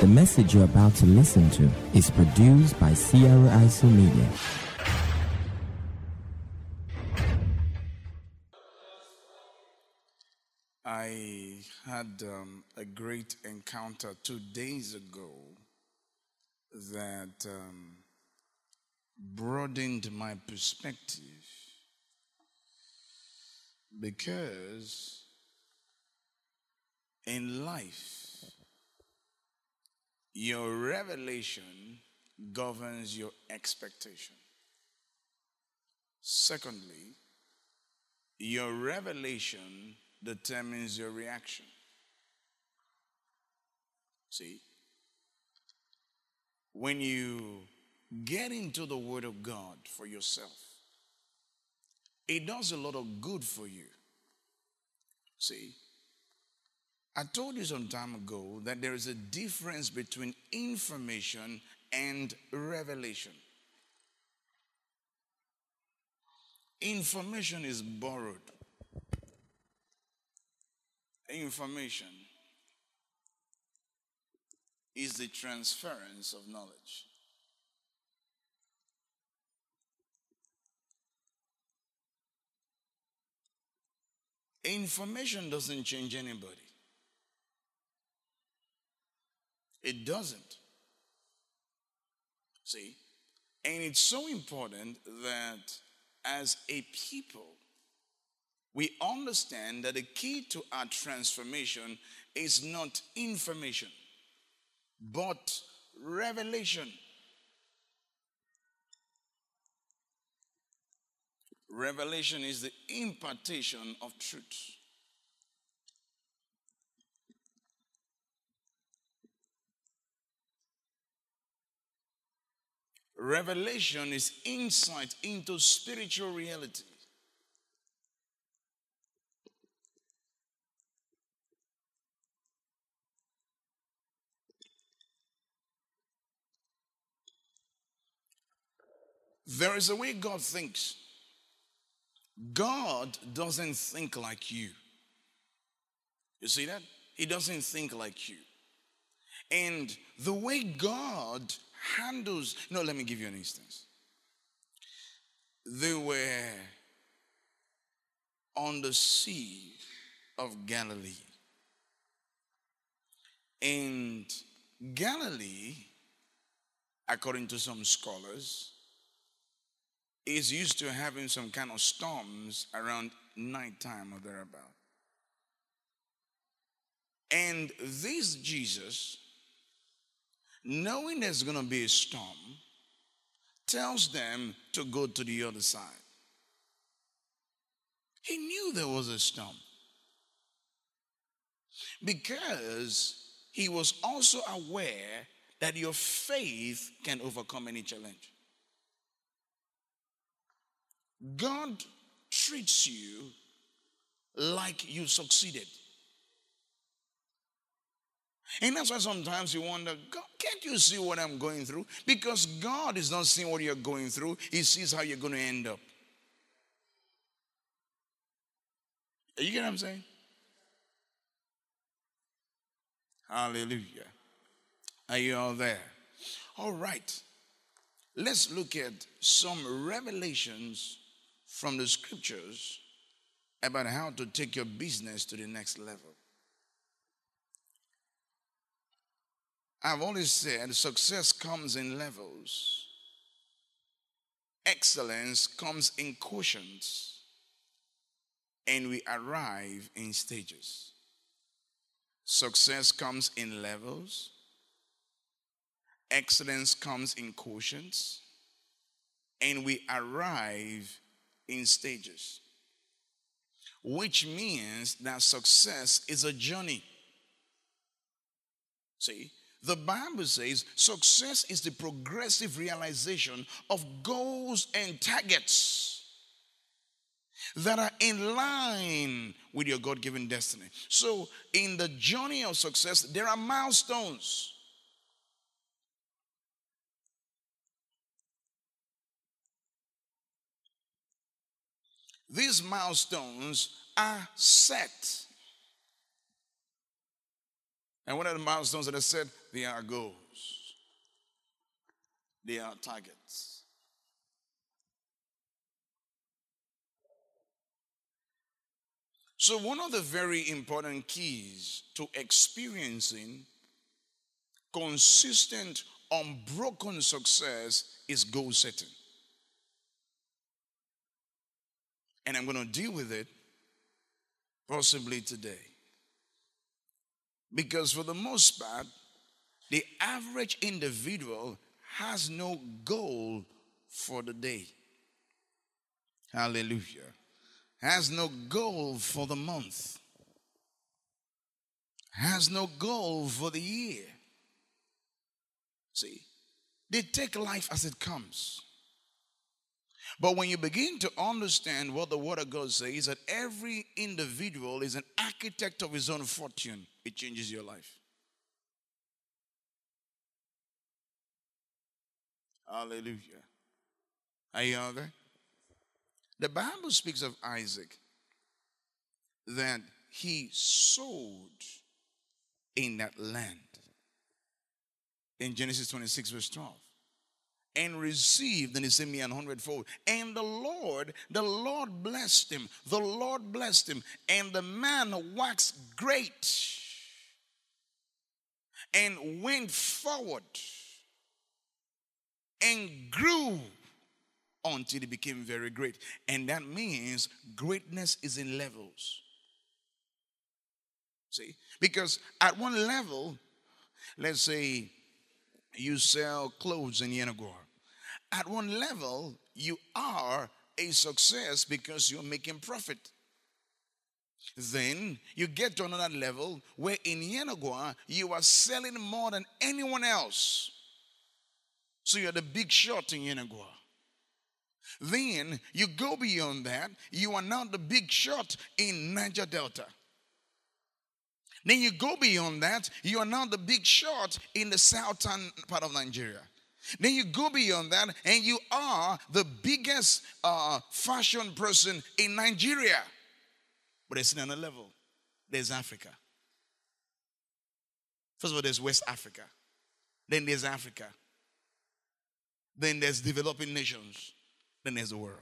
The message you're about to listen to is produced by Sierra ISO Media. I had um, a great encounter two days ago that um, broadened my perspective because in life, your revelation governs your expectation. Secondly, your revelation determines your reaction. See? When you get into the Word of God for yourself, it does a lot of good for you. See? I told you some time ago that there is a difference between information and revelation. Information is borrowed. Information is the transference of knowledge. Information doesn't change anybody. It doesn't. See? And it's so important that as a people, we understand that the key to our transformation is not information, but revelation. Revelation is the impartation of truth. Revelation is insight into spiritual reality. There is a way God thinks. God doesn't think like you. You see that? He doesn't think like you. And the way God handles, no, let me give you an instance. They were on the sea of Galilee. And Galilee, according to some scholars, is used to having some kind of storms around nighttime or thereabout. And this Jesus, knowing there's going to be a storm, tells them to go to the other side. He knew there was a storm because he was also aware that your faith can overcome any challenge. God treats you like you succeeded. And that's why sometimes you wonder, can't you see what I'm going through? Because God is not seeing what you're going through, He sees how you're going to end up. You get what I'm saying? Hallelujah. Are you all there? All right. Let's look at some revelations from the scriptures about how to take your business to the next level. I've always said success comes in levels, excellence comes in quotients, and we arrive in stages. Success comes in levels, excellence comes in quotients, and we arrive in stages, which means that success is a journey. See, the Bible says success is the progressive realization of goals and targets that are in line with your God given destiny. So, in the journey of success, there are milestones. These milestones are set. And one of the milestones that I said, they are goals. They are targets. So, one of the very important keys to experiencing consistent, unbroken success is goal setting. And I'm going to deal with it possibly today. Because for the most part, the average individual has no goal for the day. Hallelujah. Has no goal for the month. Has no goal for the year. See, they take life as it comes. But when you begin to understand what the Word of God says, that every individual is an architect of his own fortune, it changes your life. Hallelujah. Are you out there? The Bible speaks of Isaac that he sowed in that land. In Genesis 26, verse 12 and received, and he sent me hundredfold. And the Lord, the Lord blessed him. The Lord blessed him. And the man waxed great and went forward and grew until he became very great. And that means greatness is in levels. See? Because at one level, let's say you sell clothes in Yenagoa. At one level, you are a success because you're making profit. Then you get to another level where in Yenagoa, you are selling more than anyone else. So you're the big shot in Yenagoa. Then you go beyond that, you are now the big shot in Niger Delta. Then you go beyond that, you are now the big shot in the southern part of Nigeria. Then you go beyond that, and you are the biggest uh, fashion person in Nigeria. But it's in another level. There's Africa. First of all, there's West Africa. Then there's Africa. Then there's developing nations. Then there's the world.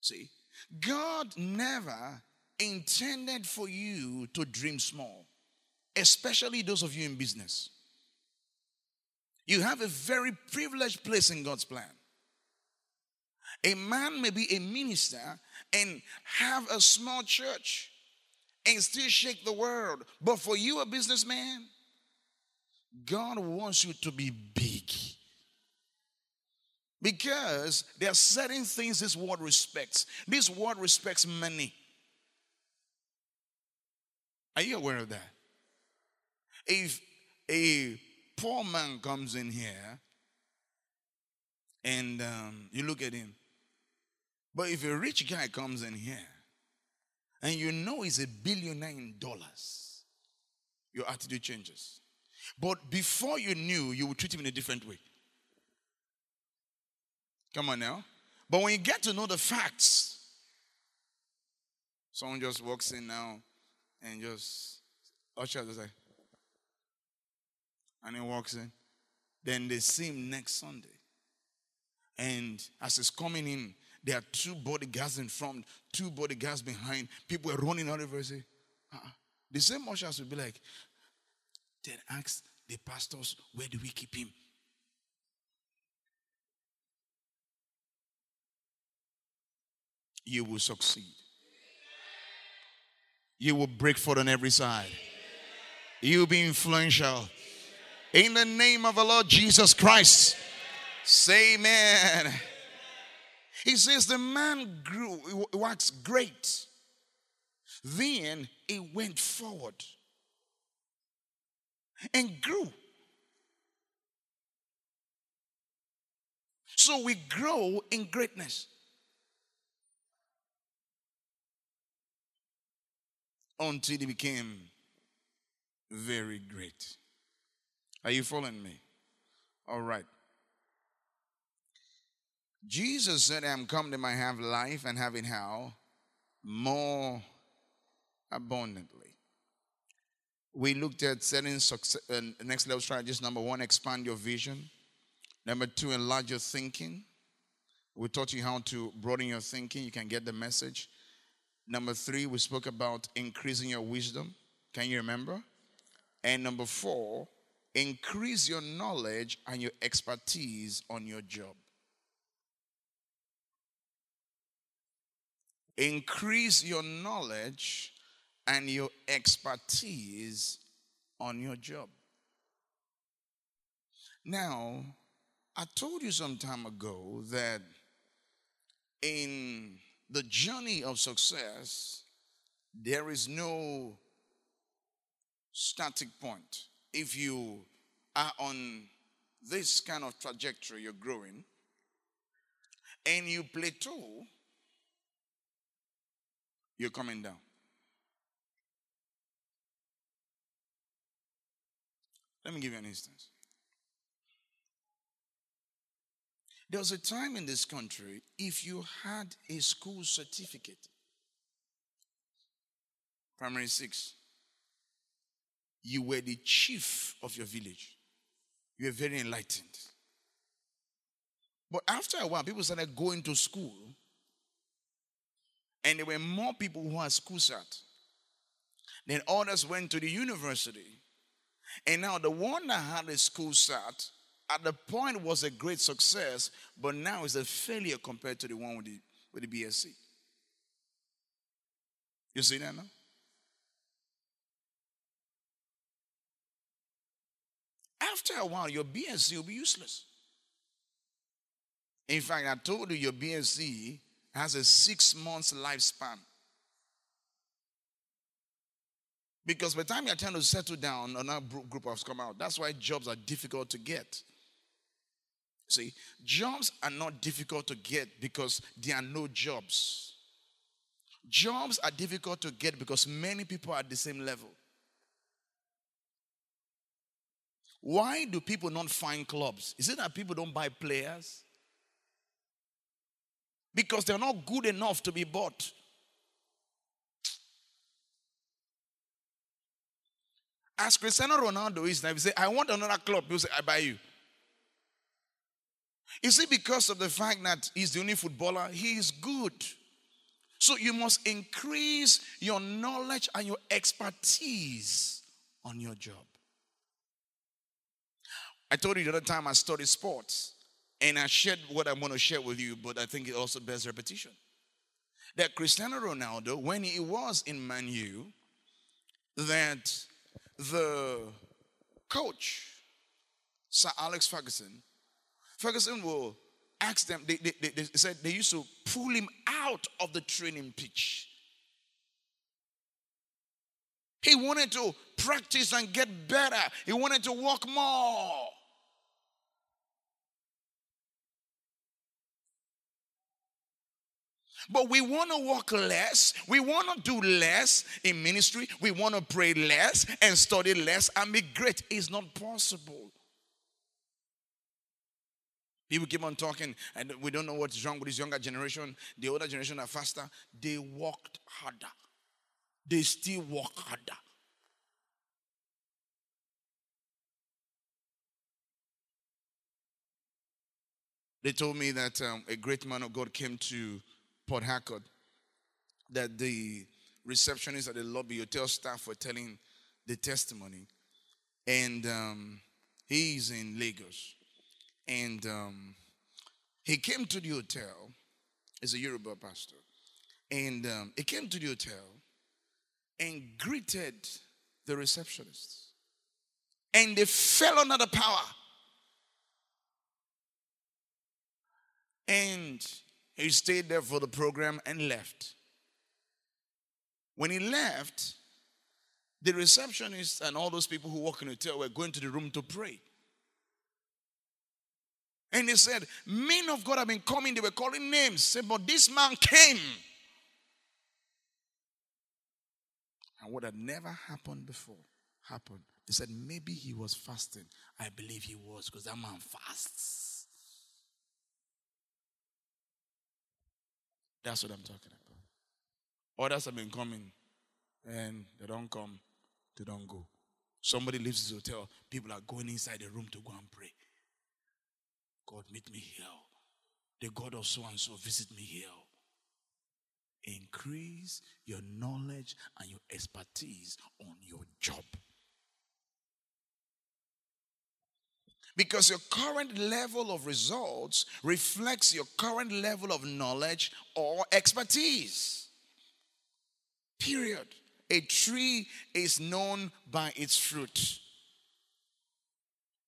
See, God never intended for you to dream small, especially those of you in business. You have a very privileged place in God's plan. A man may be a minister and have a small church and still shake the world. But for you, a businessman, God wants you to be big. Because there are certain things this world respects. This world respects money. Are you aware of that? If a poor man comes in here and um, you look at him, but if a rich guy comes in here and you know he's a billionaire in dollars, your attitude changes. But before you knew, you would treat him in a different way. Come on now. But when you get to know the facts, someone just walks in now and just usher like, and he walks in. Then they see him next Sunday. And as he's coming in, there are two bodyguards in front, two bodyguards behind. People are running out of say, uh-uh. The same ushers will be like, then ask the pastors, where do we keep him? You will succeed. You will break forth on every side. You'll be influential. In the name of the Lord Jesus Christ. Say amen. He says the man grew, waxed great. Then he went forward and grew. So we grow in greatness. Until he became very great. Are you following me? All right. Jesus said, I'm come that I have life and have it how? More abundantly. we looked at setting success, uh, next level strategies. Number one, expand your vision. Number two, enlarge your thinking. We taught you how to broaden your thinking. You can get the message. Number three, we spoke about increasing your wisdom. Can you remember? And number four, increase your knowledge and your expertise on your job. Increase your knowledge and your expertise on your job. Now, I told you some time ago that in the journey of success, there is no static point. If you are on this kind of trajectory, you're growing, and you plateau, you're coming down. Let me give you an instance. There was a time in this country, if you had a school certificate, primary six, you were the chief of your village. You were very enlightened. But after a while, people started going to school, and there were more people who had school cert. Then others went to the university. And now the one that had a school cert at the point was a great success, but now is a failure compared to the one with the, with the BSc. You see that now? After a while, your BSc will be useless. In fact, I told you your BSc has a six months lifespan. Because by the time you're trying to settle down, another group has come out. That's why jobs are difficult to get. See, jobs are not difficult to get because there are no jobs. Jobs are difficult to get because many people are at the same level. Why do people not find clubs? Is it that people don't buy players? Because they're not good enough to be bought. As Cristiano Ronaldo is now, you say, I want another club, people say, I buy you. Is it because of the fact that he's the only footballer? He is good. So you must increase your knowledge and your expertise on your job. I told you the other time I studied sports and I shared what I want to share with you, but I think it also bears repetition. That Cristiano Ronaldo, when he was in Man U, that the coach, Sir Alex Ferguson, Ferguson will ask them, they, they, they, they said they used to pull him out of the training pitch. He wanted to practice and get better. He wanted to walk more. But we want to work less. We want to do less in ministry. We want to pray less and study less and be great. It's not possible. People keep on talking, and we don't know what's wrong with this younger generation. The older generation are faster. They worked harder. They still work harder. They told me that um, a great man of God came to Port Harcourt that the receptionist at the lobby hotel staff were telling the testimony. And um, he's in Lagos. And um, he came to the hotel. as a Yoruba pastor. And um, he came to the hotel and greeted the receptionists. And they fell under the power. And he stayed there for the program and left. When he left, the receptionist and all those people who work in the hotel were going to the room to pray. And he said, Men of God have been coming, they were calling names. Said, but this man came. And what had never happened before happened. They said, Maybe he was fasting. I believe he was because that man fasts. That's what I'm talking about. Others have been coming and they don't come, they don't go. Somebody leaves his hotel, people are going inside the room to go and pray. God, meet me here. The God of so and so, visit me here. Increase your knowledge and your expertise on your job. Because your current level of results reflects your current level of knowledge or expertise. Period. A tree is known by its fruit.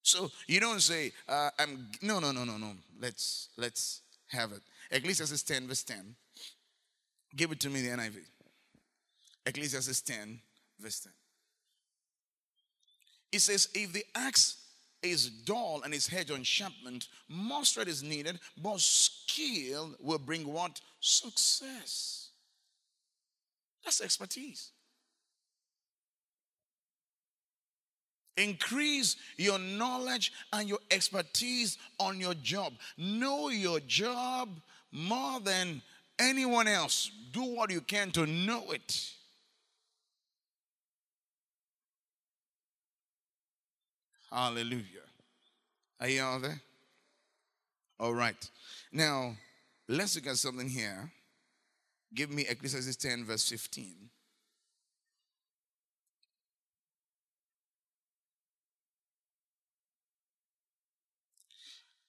So you don't say, uh, "I'm." No, no, no, no, no. Let's let's have it. Ecclesiastes 10, verse 10. Give it to me, the NIV. Ecclesiastes 10, verse 10. It says, If the axe is dull and its hedge on enchantment, strength is needed, but skill will bring what? Success. That's expertise. Increase your knowledge and your expertise on your job. Know your job more than anyone else. Do what you can to know it. Hallelujah. Are you all there? All right. Now, let's look at something here. Give me Ecclesiastes 10, verse 15.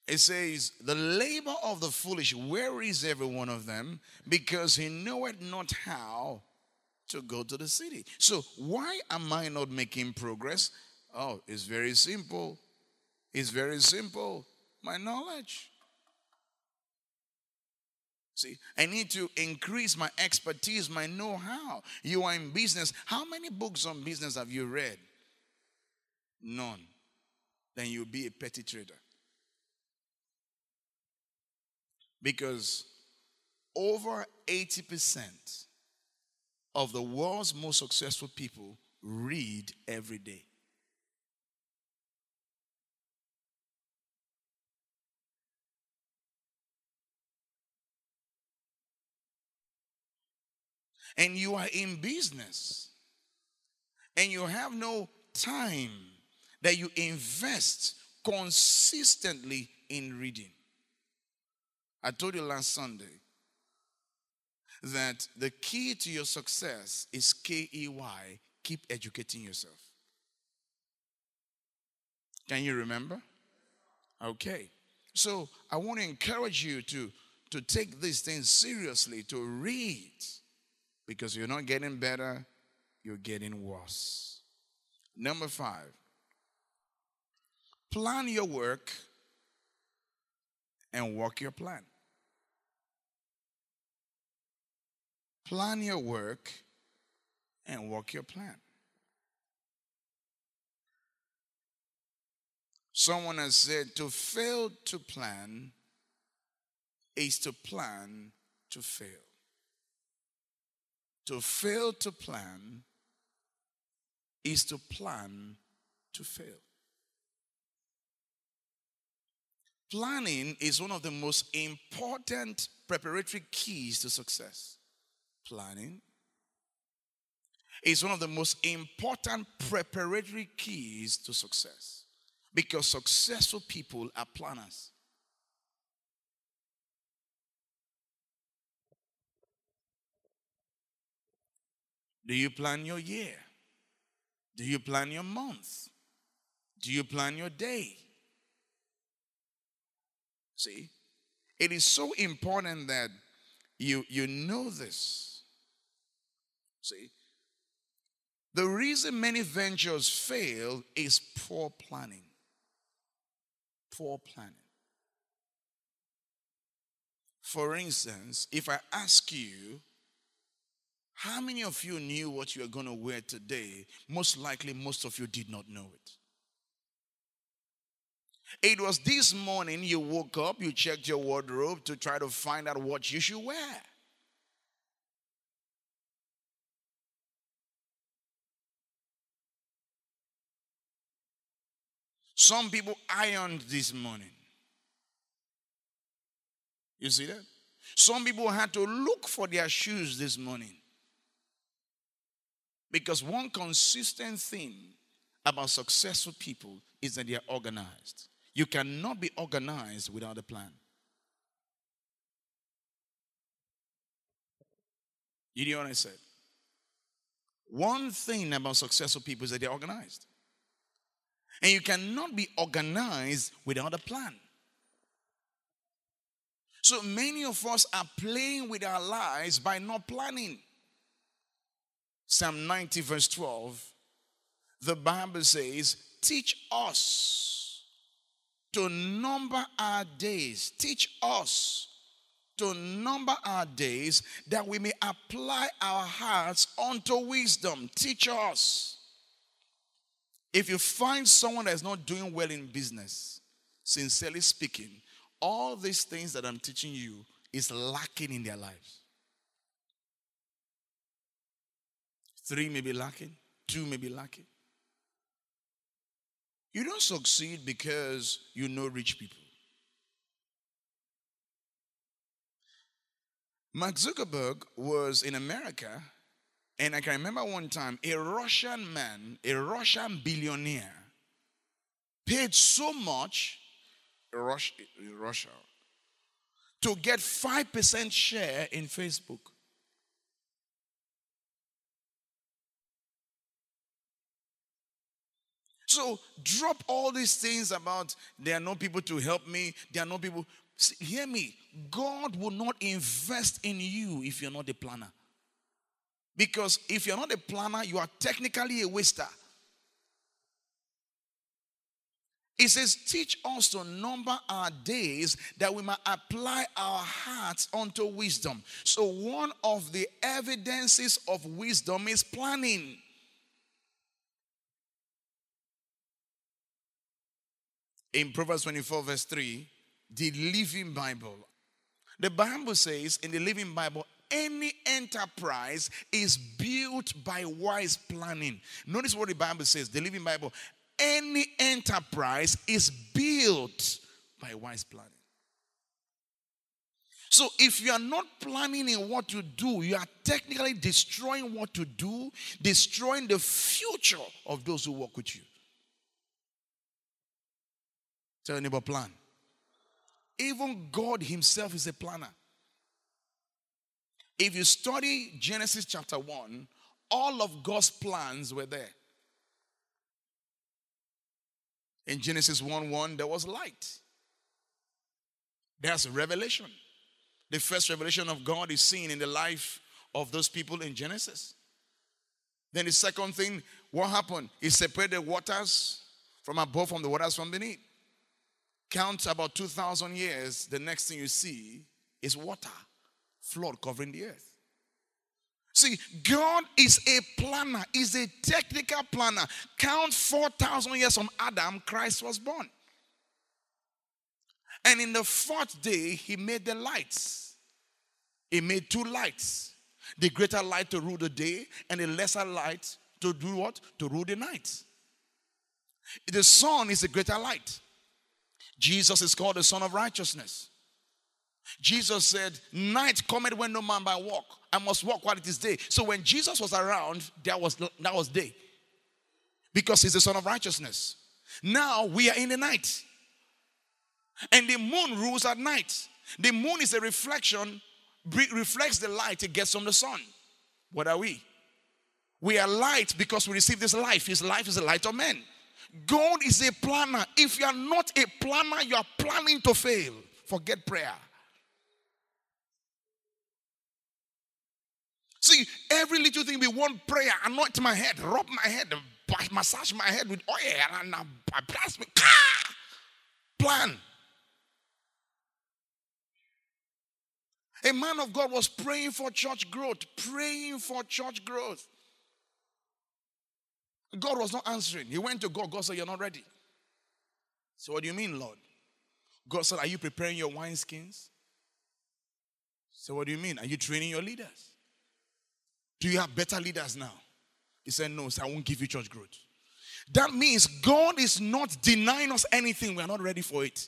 It says, The labor of the foolish wearies every one of them because he knoweth not how to go to the city. So, why am I not making progress? Oh, it's very simple. It's very simple. My knowledge. See, I need to increase my expertise, my know how. You are in business. How many books on business have you read? None. Then you'll be a petty trader. Because over 80% of the world's most successful people read every day. And you are in business and you have no time that you invest consistently in reading. I told you last Sunday that the key to your success is K E Y, keep educating yourself. Can you remember? Okay. So I want to encourage you to, to take these things seriously, to read, because you're not getting better, you're getting worse. Number five, plan your work and work your plan. Plan your work and work your plan. Someone has said to fail to plan is to plan to fail. To fail to plan is to plan to fail. Planning is one of the most important preparatory keys to success planning is one of the most important preparatory keys to success because successful people are planners. Do you plan your year? Do you plan your month? Do you plan your day? See, it is so important that you, you know this. See? The reason many ventures fail is poor planning. Poor planning. For instance, if I ask you, how many of you knew what you are going to wear today? Most likely, most of you did not know it. It was this morning you woke up, you checked your wardrobe to try to find out what you should wear. Some people ironed this morning. You see that? Some people had to look for their shoes this morning. Because one consistent thing about successful people is that they are organized. You cannot be organized without a plan. You know what I said? One thing about successful people is that they're organized. And you cannot be organized without a plan. So many of us are playing with our lives by not planning. Psalm 90, verse 12, the Bible says, Teach us to number our days. Teach us to number our days that we may apply our hearts unto wisdom. Teach us. If you find someone that's not doing well in business, sincerely speaking, all these things that I'm teaching you is lacking in their lives. Three may be lacking, two may be lacking. You don't succeed because you know rich people. Mark Zuckerberg was in America, and I can remember one time a Russian man, a Russian billionaire, paid so much Russia to get 5% share in Facebook. So drop all these things about there are no people to help me, there are no people. See, hear me. God will not invest in you if you're not a planner. Because if you're not a planner, you are technically a waster. It says, Teach us to number our days that we might apply our hearts unto wisdom. So, one of the evidences of wisdom is planning. In Proverbs 24, verse 3, the Living Bible, the Bible says in the Living Bible, any enterprise is built by wise planning. Notice what the Bible says, the Living Bible, any enterprise is built by wise planning. So if you are not planning in what you do, you are technically destroying what you do, destroying the future of those who work with you. Tell anybody plan. Even God Himself is a planner. If you study Genesis chapter 1, all of God's plans were there. In Genesis 1 1, there was light. There's a revelation. The first revelation of God is seen in the life of those people in Genesis. Then the second thing, what happened? He separated waters from above, from the waters from beneath. Count about 2,000 years, the next thing you see is water, flood covering the earth. See, God is a planner, is a technical planner. Count 4,000 years from Adam, Christ was born. And in the fourth day, he made the lights. He made two lights the greater light to rule the day, and the lesser light to do what? To rule the night. The sun is the greater light. Jesus is called the Son of Righteousness. Jesus said, Night cometh when no man by walk. I must walk while it is day. So when Jesus was around, that was that was day. Because he's the Son of Righteousness. Now we are in the night. And the moon rules at night. The moon is a reflection, reflects the light it gets from the sun. What are we? We are light because we receive this life. His life is the light of men. God is a planner. If you are not a planner, you are planning to fail. Forget prayer. See, every little thing we want prayer, anoint my head, rub my head, massage my head with oil, and I blast me. Plan. A man of God was praying for church growth, praying for church growth. God was not answering. He went to God. God said, You're not ready. So, what do you mean, Lord? God said, Are you preparing your wineskins? So, what do you mean? Are you training your leaders? Do you have better leaders now? He said, No, so I won't give you church growth. That means God is not denying us anything. We are not ready for it.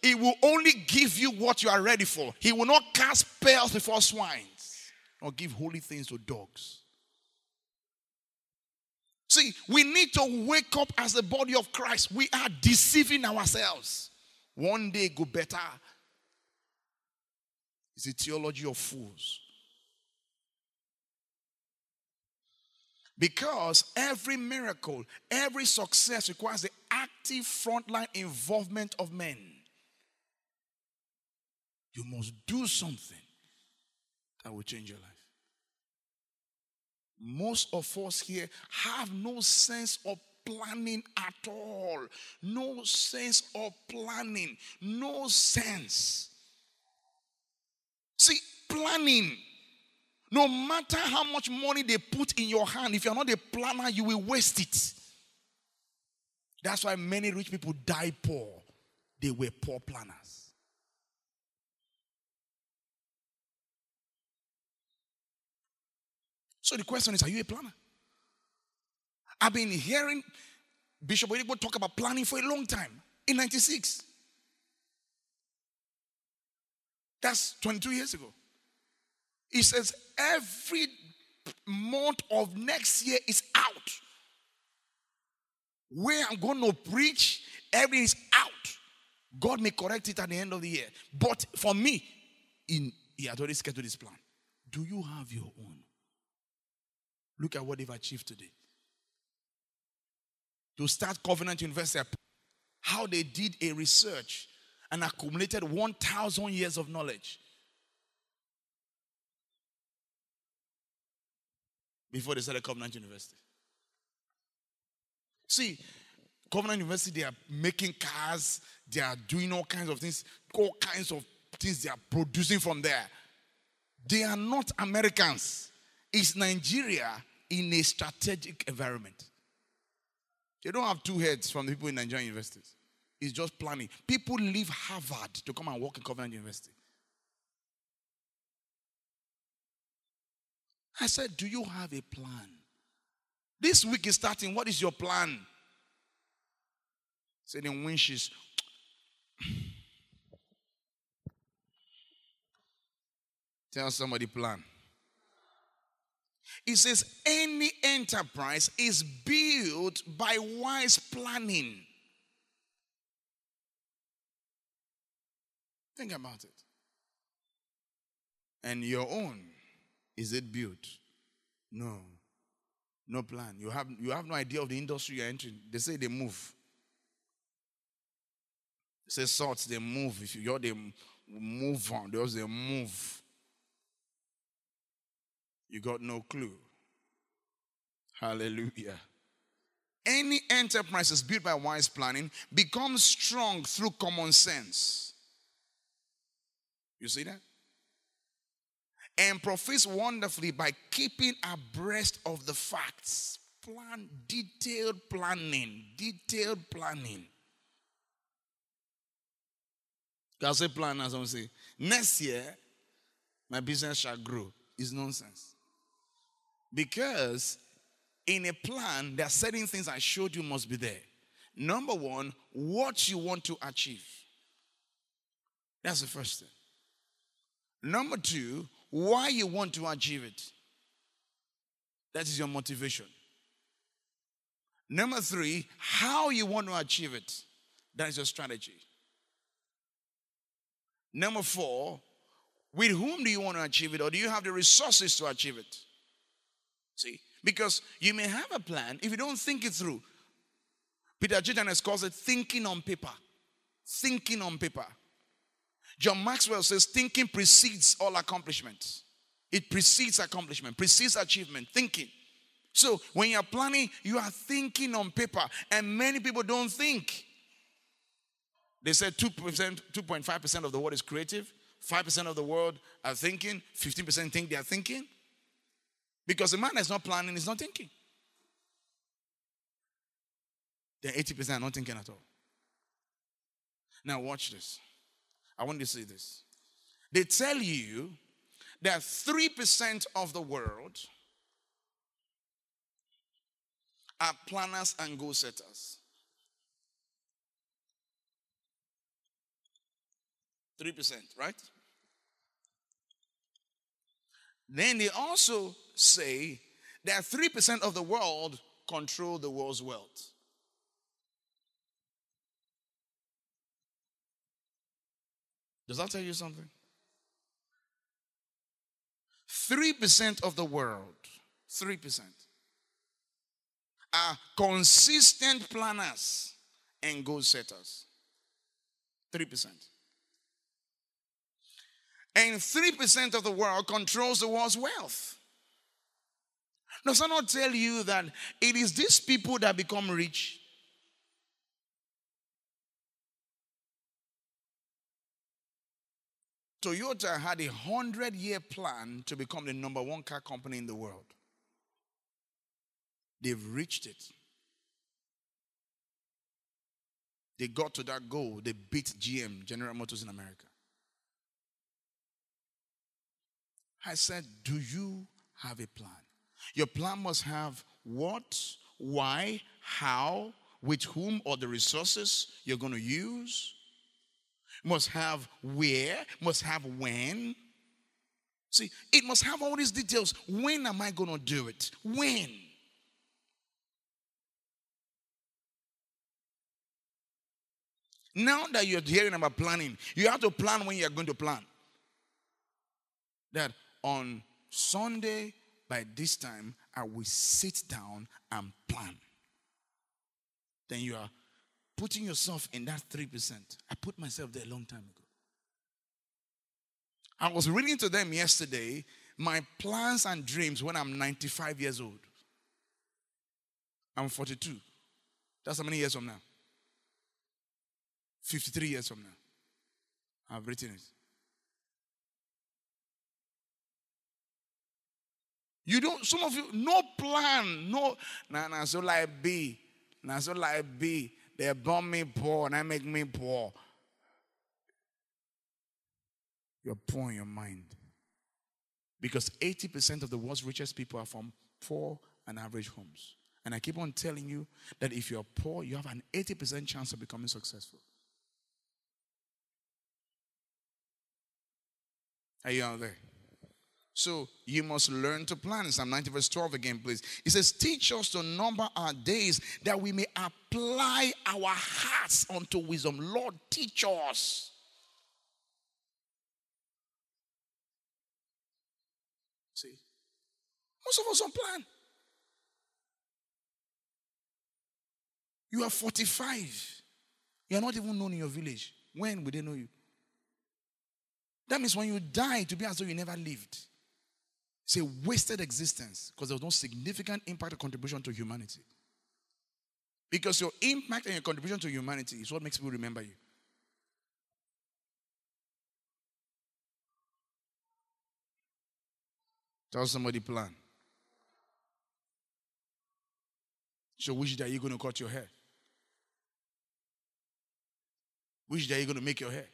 He will only give you what you are ready for. He will not cast pearls before swines or give holy things to dogs. See, we need to wake up as the body of Christ. We are deceiving ourselves. One day go better. It's a theology of fools. Because every miracle, every success requires the active frontline involvement of men. You must do something that will change your life. Most of us here have no sense of planning at all. No sense of planning. No sense. See, planning no matter how much money they put in your hand, if you're not a planner, you will waste it. That's why many rich people die poor. They were poor planners. So the question is Are you a planner? I've been hearing Bishop Oyedepo talk about planning for a long time in 96. That's 22 years ago. He says every month of next year is out. Where I'm going to preach, everything is out. God may correct it at the end of the year. But for me, in he had already scheduled this plan. Do you have your own? Look at what they've achieved today. To start Covenant University, how they did a research and accumulated 1,000 years of knowledge. before they started Covenant University. See, Covenant University, they are making cars, they are doing all kinds of things, all kinds of things they are producing from there. They are not Americans. It's Nigeria in a strategic environment. They don't have two heads from the people in Nigerian universities. It's just planning. People leave Harvard to come and work in Covenant University. I said, Do you have a plan? This week is starting. What is your plan? Said in winches. Tell somebody plan. It says any enterprise is built by wise planning. Think about it. And your own is it built? No. No plan. You have, you have no idea of the industry you're entering. They say they move. They say sorts, they move. If you're they move on, those they move. You got no clue. Hallelujah. Any enterprise is built by wise planning becomes strong through common sense. You see that? and profits wonderfully by keeping abreast of the facts. Plan, detailed planning, detailed planning. I say plan as I say? Next year, my business shall grow. It's nonsense. Because in a plan, there are certain things I showed you must be there. Number one, what you want to achieve. That's the first thing. Number two, why you want to achieve it. That is your motivation. Number three, how you want to achieve it. That is your strategy. Number four, with whom do you want to achieve it, or do you have the resources to achieve it? See, because you may have a plan if you don't think it through. Peter Gitan has called it thinking on paper. Thinking on paper. John Maxwell says thinking precedes all accomplishments. It precedes accomplishment, precedes achievement, thinking. So when you're planning, you are thinking on paper, and many people don't think. They said 2%, 2.5% of the world is creative, 5% of the world are thinking, 15% think they are thinking. Because a man that's not planning is not thinking. Then 80% are not thinking at all. Now, watch this. I want you to see this. They tell you that 3% of the world are planners and goal setters. 3%, right? Then they also say that 3% of the world control the world's wealth. Does that tell you something? 3% of the world, 3%, are consistent planners and goal setters. 3%. And 3% of the world controls the world's wealth. Does that not tell you that it is these people that become rich? Toyota had a hundred year plan to become the number one car company in the world. They've reached it. They got to that goal. They beat GM, General Motors in America. I said, Do you have a plan? Your plan must have what, why, how, with whom, or the resources you're going to use. Must have where, must have when. See, it must have all these details. When am I going to do it? When? Now that you're hearing about planning, you have to plan when you're going to plan. That on Sunday, by this time, I will sit down and plan. Then you are putting yourself in that 3%. I put myself there a long time ago. I was reading to them yesterday my plans and dreams when I'm 95 years old. I'm 42. That's how many years from now? 53 years from now. I've written it. You don't, some of you, no plan, no, nah, nah, so like B, nah, so like B. They bomb me poor and I make me poor. You're poor in your mind. Because 80% of the world's richest people are from poor and average homes. And I keep on telling you that if you're poor, you have an 80% chance of becoming successful. Are you out there? So you must learn to plan. Psalm 90, verse 12 again, please. It says, Teach us to number our days that we may apply our hearts unto wisdom. Lord, teach us. See, most of us don't plan. You are 45. You are not even known in your village. When will they know you? That means when you die, to be as though you never lived. It's a wasted existence because there was no significant impact or contribution to humanity. Because your impact and your contribution to humanity is what makes people remember you. Tell somebody plan. So which day are you going to cut your hair? Which day are you going to make your hair?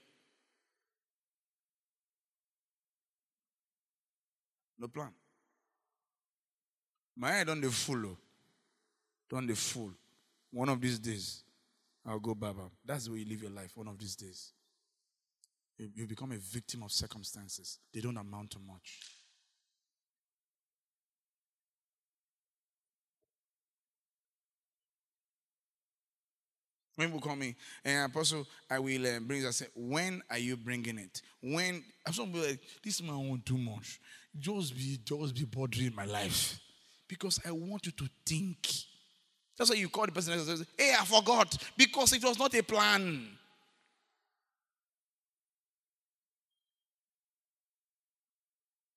No plan. My head on the full. On the full. One of these days, I'll go baba. That's the way you live your life. One of these days. You, you become a victim of circumstances. They don't amount to much. When people call me, and Apostle, I will uh, bring. I say, when are you bringing it? When I'm like, this man want too much just be just be bothering my life because I want you to think. That's why you call the person and say, Hey, I forgot because it was not a plan.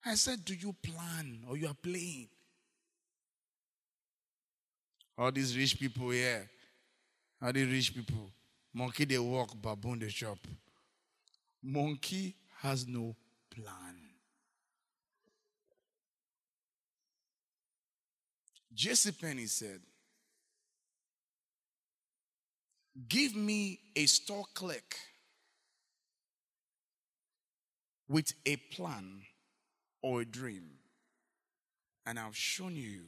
I said, Do you plan or you are playing? All these rich people here, all these rich people, monkey they walk, baboon they chop. Monkey has no plan. J.C. Penney said, Give me a store clerk with a plan or a dream, and I've shown you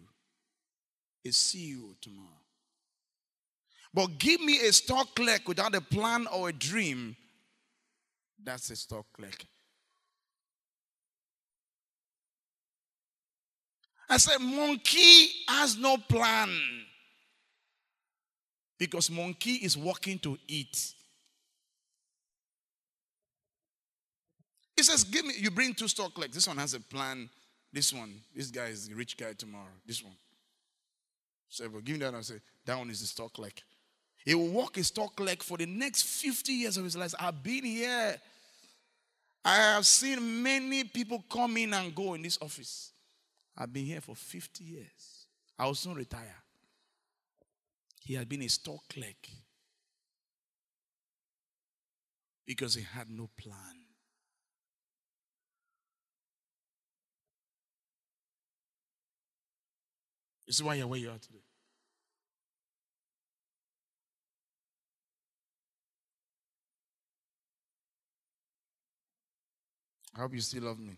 a CEO tomorrow. But give me a store clerk without a plan or a dream, that's a store clerk. I said, Monkey has no plan. Because monkey is walking to eat. He says, Give me, you bring two stock legs. This one has a plan. This one, this guy is the rich guy tomorrow. This one. So, but give me that. I say, that one is the stock leg. He will walk his stock leg for the next 50 years of his life. I've been here. I have seen many people come in and go in this office. I've been here for 50 years. I will soon retire. He had been a stock clerk because he had no plan. This is why you're where you are today. I hope you still love me.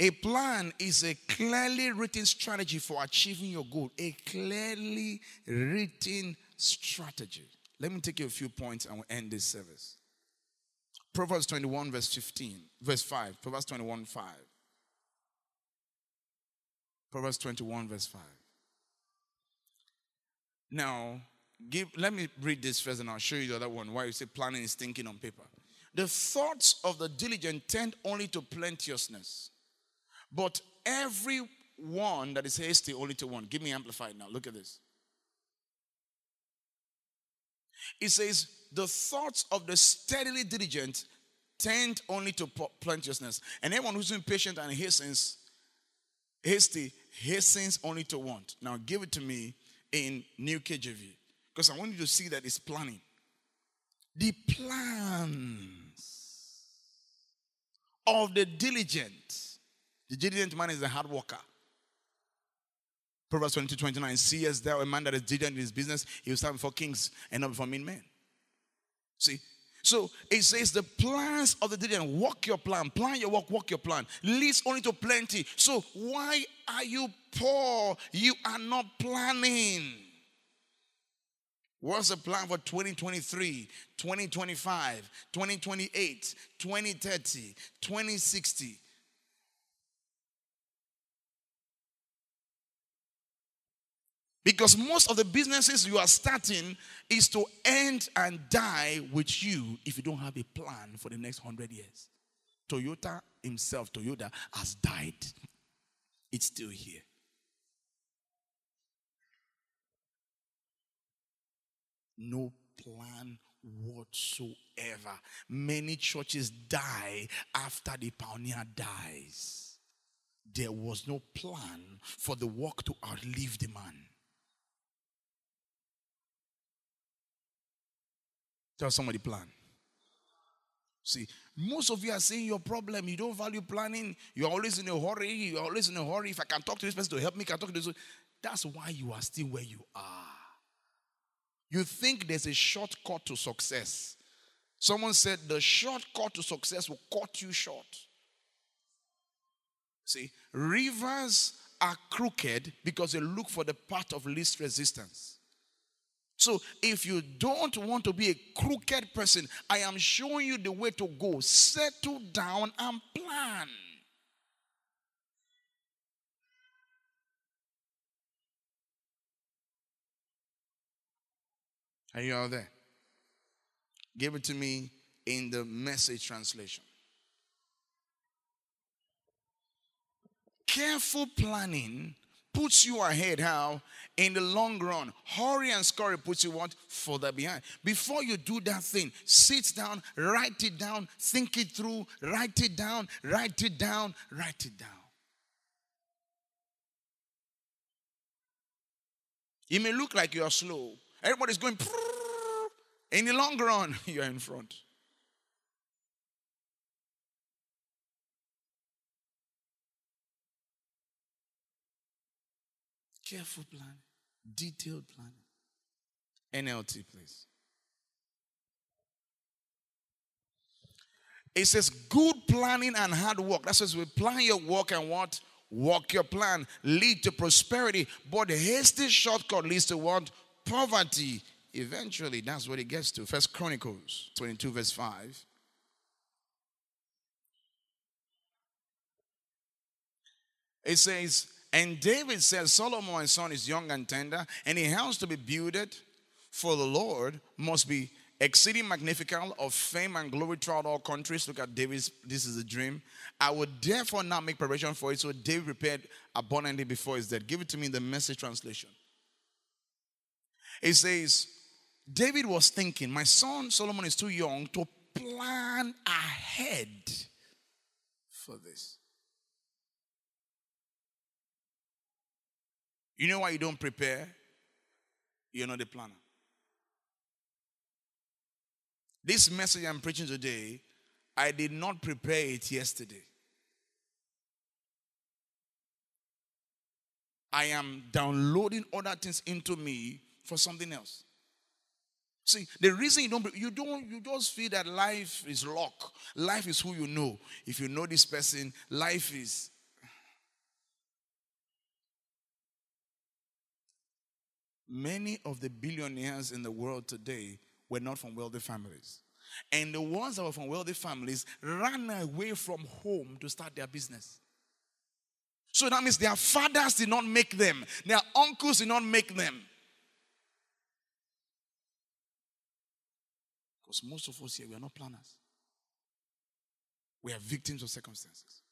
A plan is a clearly written strategy for achieving your goal. A clearly written strategy. Let me take you a few points and we'll end this service. Proverbs 21, verse 15, verse 5. Proverbs 21, 5. Proverbs 21, verse 5. Now, give, let me read this first and I'll show you the other one why you say planning is thinking on paper. The thoughts of the diligent tend only to plenteousness, but every one that is hasty only to one. Give me amplified now. Look at this. It says, The thoughts of the steadily diligent tend only to plenteousness. And anyone who's impatient and hastens, hasty, hastens only to want. Now give it to me in New KJV. Because I want you to see that it's planning. The plans of the diligent. The diligent man is a hard worker. Proverbs 22 29. See as thou a man that is diligent in his business, he will stand before kings and not before mean men. See? So it says the plans of the diligent, walk your plan, plan your work, walk your plan, leads only to plenty. So why are you poor? You are not planning. What's the plan for 2023, 2025, 2028, 2030, 2060? Because most of the businesses you are starting is to end and die with you if you don't have a plan for the next 100 years. Toyota himself, Toyota, has died. It's still here. no plan whatsoever. Many churches die after the pioneer dies. There was no plan for the work to outlive the man. Tell somebody plan. See, most of you are saying your problem. You don't value planning. You're always in a hurry. You're always in a hurry. If I can talk to this person to help me, can talk to this. That's why you are still where you are. You think there's a shortcut to success. Someone said the shortcut to success will cut you short. See, rivers are crooked because they look for the path of least resistance. So, if you don't want to be a crooked person, I am showing you the way to go. Settle down and plan. Are you all there? Give it to me in the message translation. Careful planning puts you ahead how in the long run hurry and scurry puts you what? Further behind. Before you do that thing sit down write it down think it through write it down write it down write it down. It may look like you are slow. Everybody's going. In the long run, you're in front. Careful planning, detailed planning. NLT, please. It says good planning and hard work. That says we plan your work and what? Walk your plan. Lead to prosperity. But the hasty shortcut leads to what? poverty, eventually that's what it gets to. First Chronicles 22, verse 5. It says, And David says, Solomon, my son, is young and tender, and he has to be builded for the Lord, must be exceeding magnificent of fame and glory throughout all countries. Look at David's, this is a dream. I would therefore not make preparation for it. So David prepared abundantly before his death. Give it to me in the message translation. It says, David was thinking, my son Solomon is too young to plan ahead for this. You know why you don't prepare? You're not a planner. This message I'm preaching today, I did not prepare it yesterday. I am downloading other things into me for something else. See, the reason you don't you don't you just feel that life is luck. Life is who you know. If you know this person, life is Many of the billionaires in the world today were not from wealthy families. And the ones that were from wealthy families ran away from home to start their business. So that means their fathers did not make them, their uncles did not make them. Because most of us here, we are not planners, we are victims of circumstances.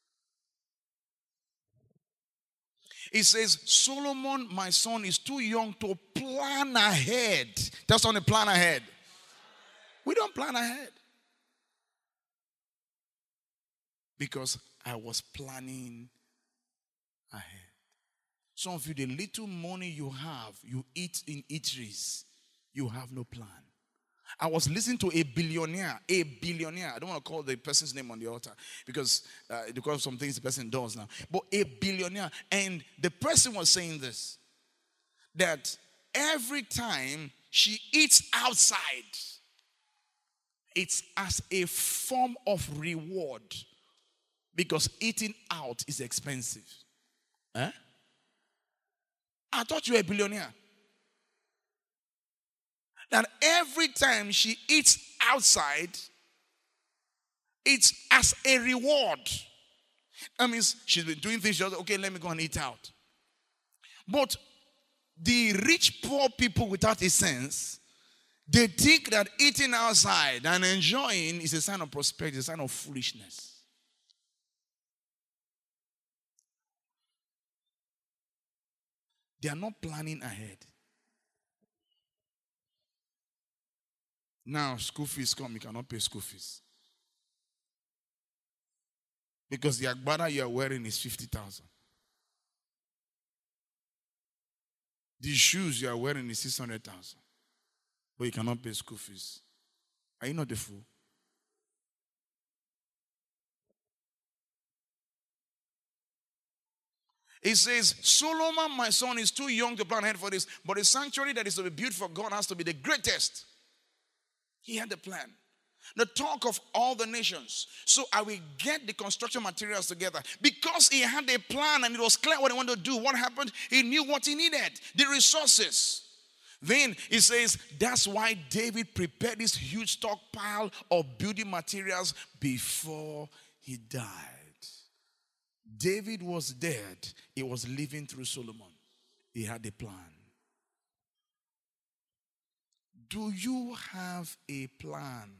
It says, Solomon, my son, is too young to plan ahead. That's on the plan ahead. We don't plan ahead. Because I was planning ahead. Some of you, the little money you have, you eat in eateries, you have no plan. I was listening to a billionaire, a billionaire. I don't want to call the person's name on the altar because uh, because of some things the person does now. But a billionaire, and the person was saying this that every time she eats outside, it's as a form of reward because eating out is expensive. Huh? I thought you were a billionaire that every time she eats outside, it's as a reward. That means she's been doing things, just, okay, let me go and eat out. But the rich, poor people without a sense, they think that eating outside and enjoying is a sign of prosperity, a sign of foolishness. They are not planning ahead. Now, school fees come, you cannot pay school fees. Because the agbada you are wearing is 50,000. The shoes you are wearing is 600,000. But you cannot pay school fees. Are you not a fool? He says, Solomon, my son, is too young to plan ahead for this, but the sanctuary that is to be built for God has to be the greatest. He had a plan. The talk of all the nations. So I will get the construction materials together. Because he had a plan and it was clear what he wanted to do. What happened? He knew what he needed, the resources. Then he says, that's why David prepared this huge stockpile of building materials before he died. David was dead, he was living through Solomon. He had a plan. Do you have a plan?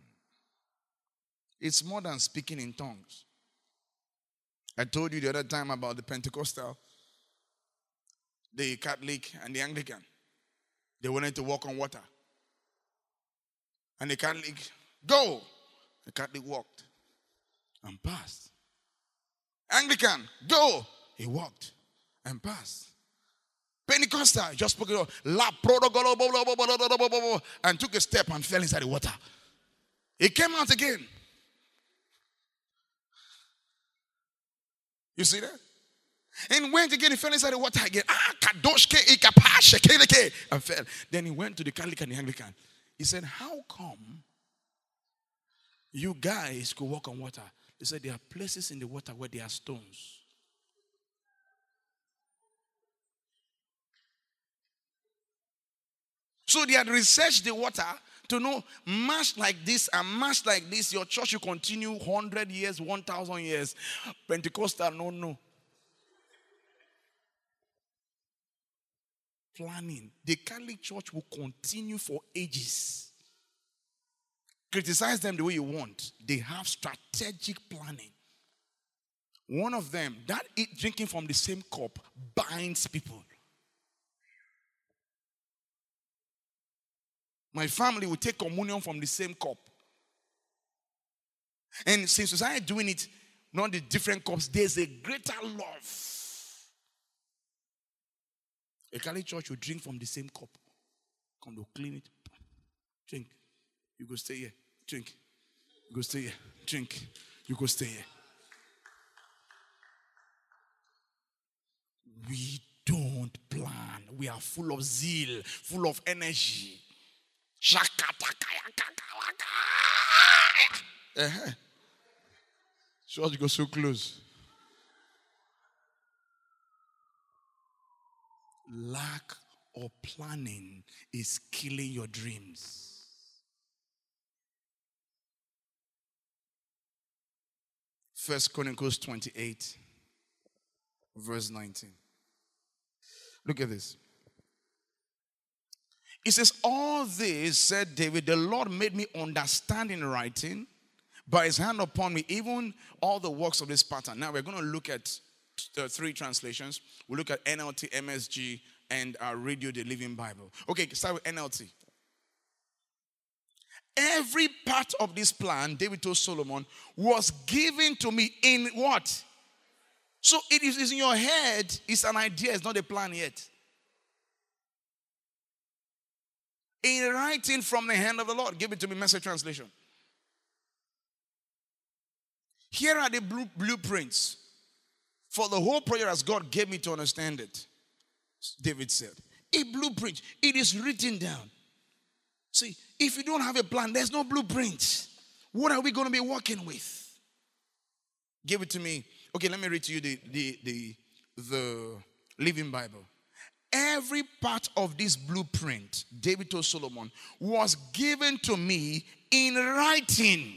It's more than speaking in tongues. I told you the other time about the Pentecostal, the Catholic, and the Anglican. They wanted to walk on water. And the Catholic, go! The Catholic walked and passed. Anglican, go! He walked and passed. Pentecostal just spoke it la and took a step and fell inside the water. He came out again. You see that? And went again, he fell inside the water again. Ah, and fell. Then he went to the Catholic and the Anglican. He said, How come you guys could walk on water? He said, There are places in the water where there are stones. So they had researched the water to know mass like this and mass like this, your church will continue 100 years, 1,000 years. Pentecostal, no, no. planning. The Catholic Church will continue for ages. Criticize them the way you want. They have strategic planning. One of them, that drinking from the same cup binds people. My family will take communion from the same cup. And since society doing it, not the different cups, there's a greater love. A Catholic church will drink from the same cup. Come to clean it. Drink. You go stay here. Drink. You go stay here. Drink. You go stay here. We don't plan. We are full of zeal, full of energy. Uh-huh. Church go so close. Lack of planning is killing your dreams. First Chronicles 28, verse 19. Look at this. It says, All this, said David, the Lord made me understand in writing by his hand upon me, even all the works of this pattern. Now we're going to look at uh, three translations. We'll look at NLT, MSG, and uh, Radio the Living Bible. Okay, start with NLT. Every part of this plan, David told Solomon, was given to me in what? So it is in your head, it's an idea, it's not a plan yet. In writing from the hand of the Lord. Give it to me, message translation. Here are the blueprints for the whole project as God gave me to understand it. David said, A blueprint, it is written down. See, if you don't have a plan, there's no blueprint. What are we going to be working with? Give it to me. Okay, let me read to you the, the, the, the Living Bible. Every part of this blueprint, David told Solomon, was given to me in writing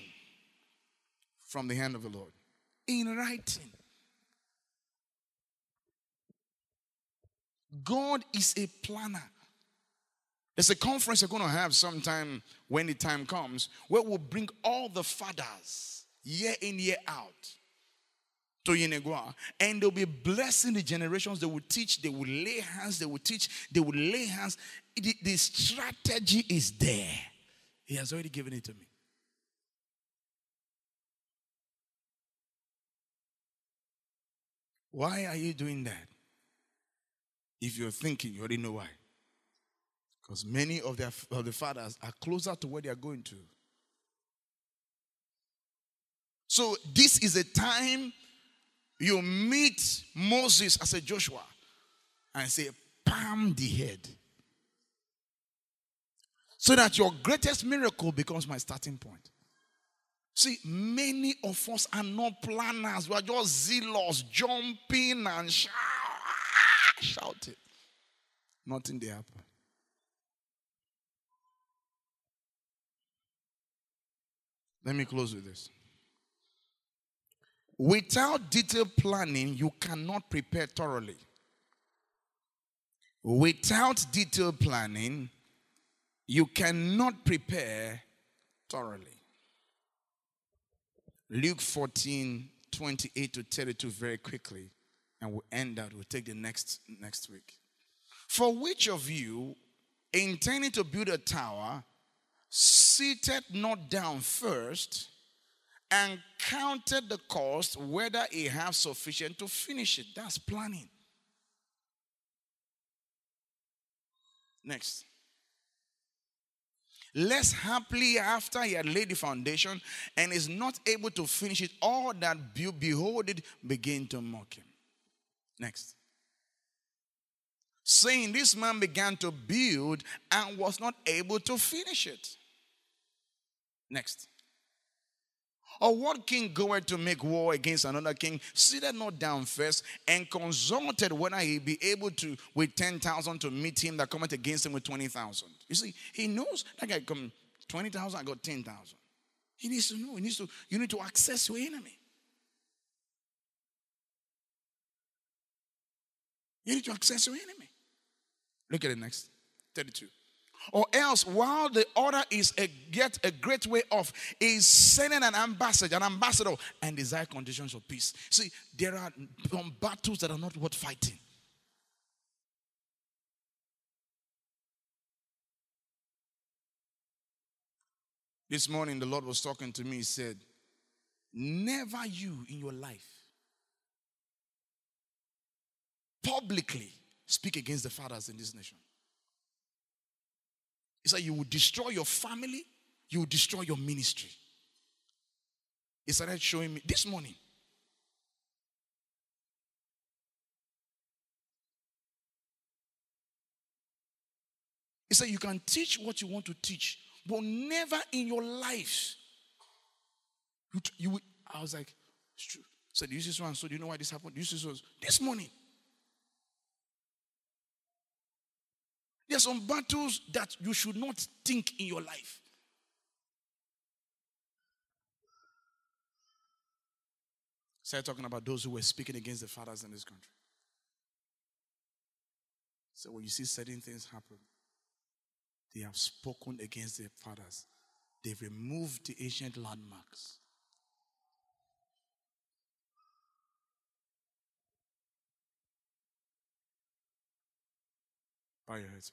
from the hand of the Lord. In writing. God is a planner. There's a conference we're going to have sometime when the time comes where we'll bring all the fathers year in, year out to Yenagoa and they'll be blessing the generations. They will teach, they will lay hands, they will teach, they will lay hands. The, the strategy is there. He has already given it to me. Why are you doing that? If you're thinking, you already know why. Because many of, their, of the fathers are closer to where they are going to. So, this is a time you meet Moses as a Joshua and say, palm the head. So that your greatest miracle becomes my starting point. See, many of us are not planners. We are just zealous, jumping and shout, shouting. Nothing there happen. Let me close with this. Without detailed planning, you cannot prepare thoroughly. Without detailed planning, you cannot prepare thoroughly. Luke 14, 28 to 32, very quickly, and we'll end that. We'll take the next next week. For which of you, intending to build a tower, seated not down first and counted the cost whether he have sufficient to finish it. That's planning. Next. Less happily after he had laid the foundation and is not able to finish it, all that behold it begin to mock him. Next. Saying this man began to build and was not able to finish it. Next. Or what king goeth to make war against another king, seated not down first, and consulted whether he be able to with 10,000 to meet him that cometh against him with 20,000. You see, he knows that guy come 20,000, I got 10,000. He needs to know. He needs to, you need to access your enemy. You need to access your enemy. Look at it next. 32. Or else, while the order is a, yet a great way off, is sending an ambassador, an ambassador, and desire conditions of peace. See, there are some battles that are not worth fighting. This morning, the Lord was talking to me. He said, Never you in your life publicly speak against the fathers in this nation. He said, You will destroy your family, you will destroy your ministry. He started showing me this morning. He said, You can teach what you want to teach, but never in your life. You, you I was like, It's true. So, do you see one? So, do you know why this happened? You see so? This morning. There are some battles that you should not think in your life. Started talking about those who were speaking against the fathers in this country. So when you see certain things happen, they have spoken against their fathers. They've removed the ancient landmarks. Bow your heads.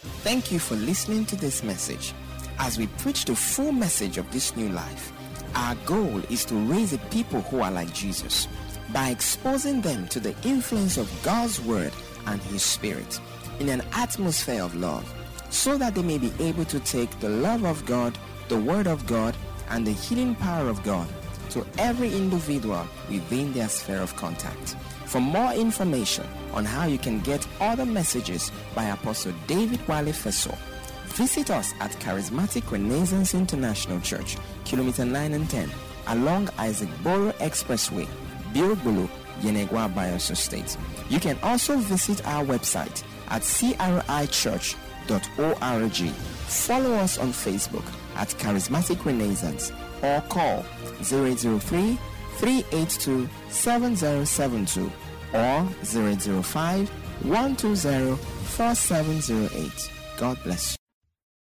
Thank you for listening to this message. As we preach the full message of this new life, our goal is to raise a people who are like Jesus by exposing them to the influence of God's Word and His Spirit in an atmosphere of love so that they may be able to take the love of God, the Word of God, and the healing power of God to every individual within their sphere of contact. For more information on how you can get other messages by Apostle David Wale Feso, visit us at Charismatic Renaissance International Church, Kilometer 9 and 10, along Isaac Boro Expressway, Birubulu, Yenagoa, Bayelsa State. You can also visit our website at crichurch.org. Follow us on Facebook at Charismatic Renaissance or call 003 382 7072 or 005 120 4708. God bless you.